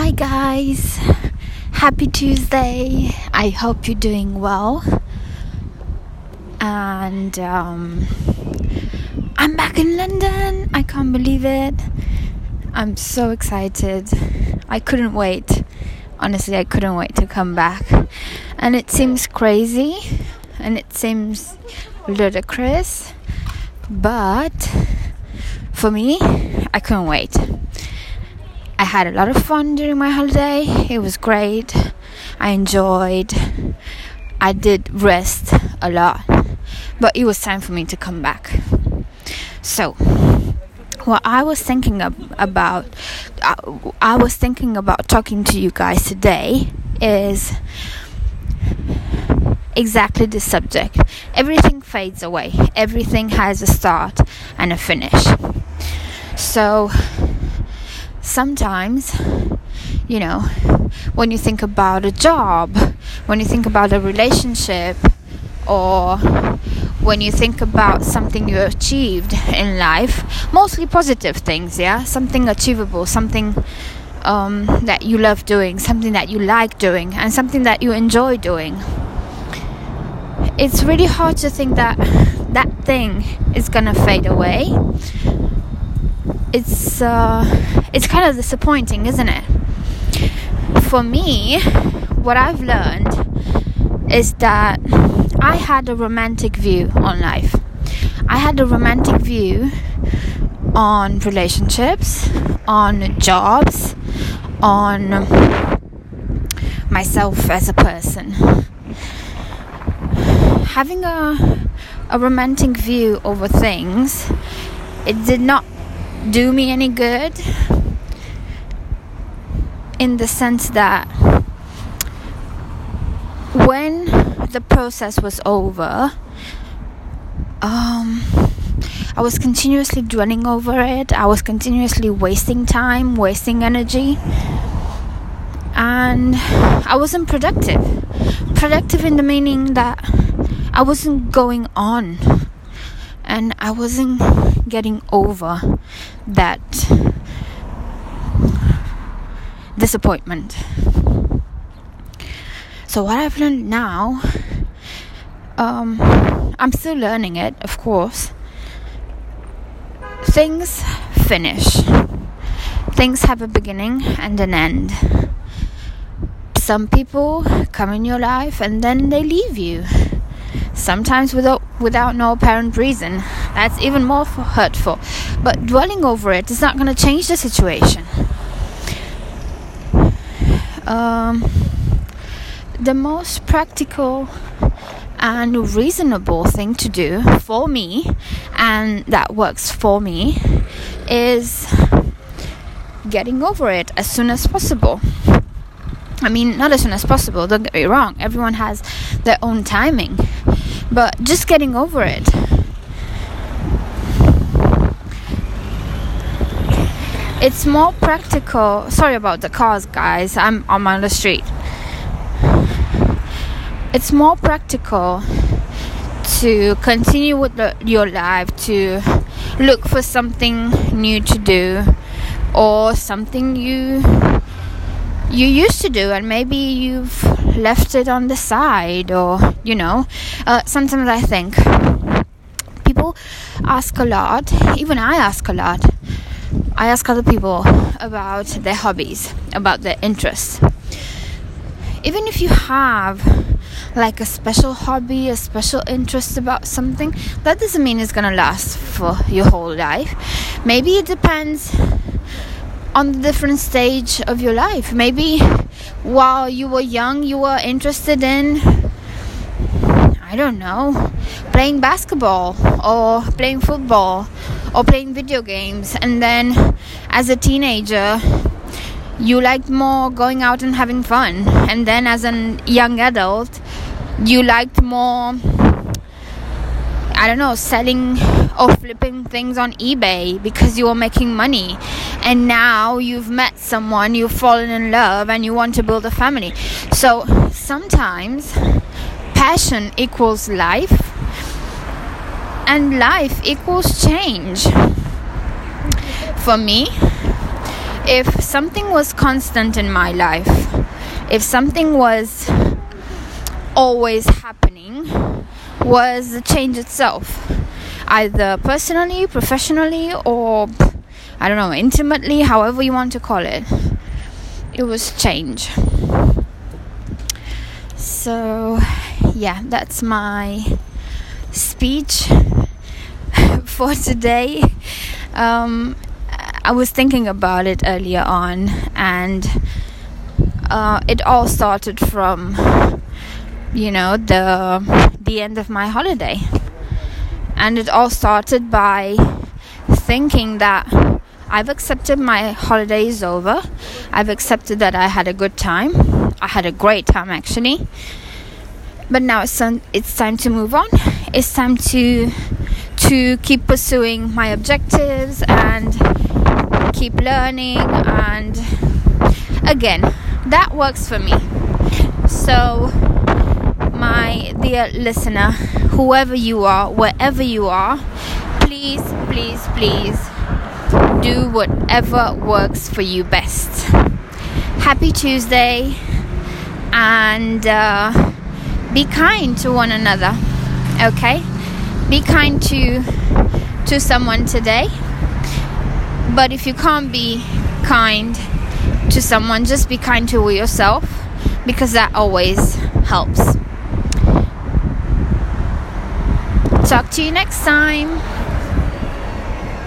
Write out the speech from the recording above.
Hi, guys. Happy Tuesday. I hope you're doing well. And um, I'm back in London. I can't believe it. I'm so excited. I couldn't wait. Honestly, I couldn't wait to come back. And it seems crazy and it seems ludicrous, but for me, I couldn't wait. I had a lot of fun during my holiday. It was great. I enjoyed. I did rest a lot, but it was time for me to come back. So, what I was thinking of, about, uh, I was thinking about talking to you guys today is exactly the subject. Everything fades away. Everything has a start and a finish. So sometimes, you know, when you think about a job, when you think about a relationship, or when you think about something you achieved in life, mostly positive things, yeah, something achievable, something um, that you love doing, something that you like doing, and something that you enjoy doing. It's really hard to think that that thing is gonna fade away. It's uh, it's kind of disappointing, isn't it? For me, what I've learned is that I had a romantic view on life. I had a romantic view on relationships, on jobs, on myself as a person. Having a a romantic view over things, it did not do me any good in the sense that when the process was over, um, I was continuously dwelling over it. I was continuously wasting time, wasting energy, and I wasn't productive. Productive in the meaning that I wasn't going on and I wasn't getting over that disappointment. So, what I've learned now, um, I'm still learning it, of course. Things finish, things have a beginning and an end. Some people come in your life and then they leave you sometimes without without no apparent reason. That's even more hurtful. But dwelling over it is not going to change the situation. Um, the most practical and reasonable thing to do for me, and that works for me, is getting over it as soon as possible. I mean, not as soon as possible, don't get me wrong, everyone has their own timing but just getting over it. It's more practical. Sorry about the cars, guys. I'm, I'm on the street. It's more practical to continue with the, your life, to look for something new to do, or something you you used to do, and maybe you've left it on the side, or you know, uh, sometimes I think people ask a lot, even I ask a lot. I ask other people about their hobbies, about their interests. Even if you have like a special hobby, a special interest about something, that doesn't mean it's gonna last for your whole life. Maybe it depends on the different stage of your life. Maybe while you were young, you were interested in, I don't know, playing basketball or playing football or playing video games. And then as a teenager, you liked more going out and having fun. And then as a young adult, you liked more, I don't know, selling or flipping things on eBay because you were making money and now you've met someone, you've fallen in love, and you want to build a family. So sometimes passion equals life, and life equals change. For me, if something was constant in my life, if something was always happening, was the change itself, either personally, professionally, or I don't know, intimately, however you want to call it. It was change. So, yeah, that's my speech for today. Um, I was thinking about it earlier on, and uh, it all started from, you know, the the end of my holiday, and it all started by thinking that I've accepted my holiday is over. I've accepted that I had a good time. I had a great time actually. But now it's it's time to move on. It's time to to keep pursuing my objectives and keep learning and again that works for me. So my dear listener whoever you are wherever you are please please please do whatever works for you best. Happy tuesday and uh, be kind to one another okay be kind to to someone today but if you can't be kind to someone, just be kind to yourself because that always helps. Talk to you next time.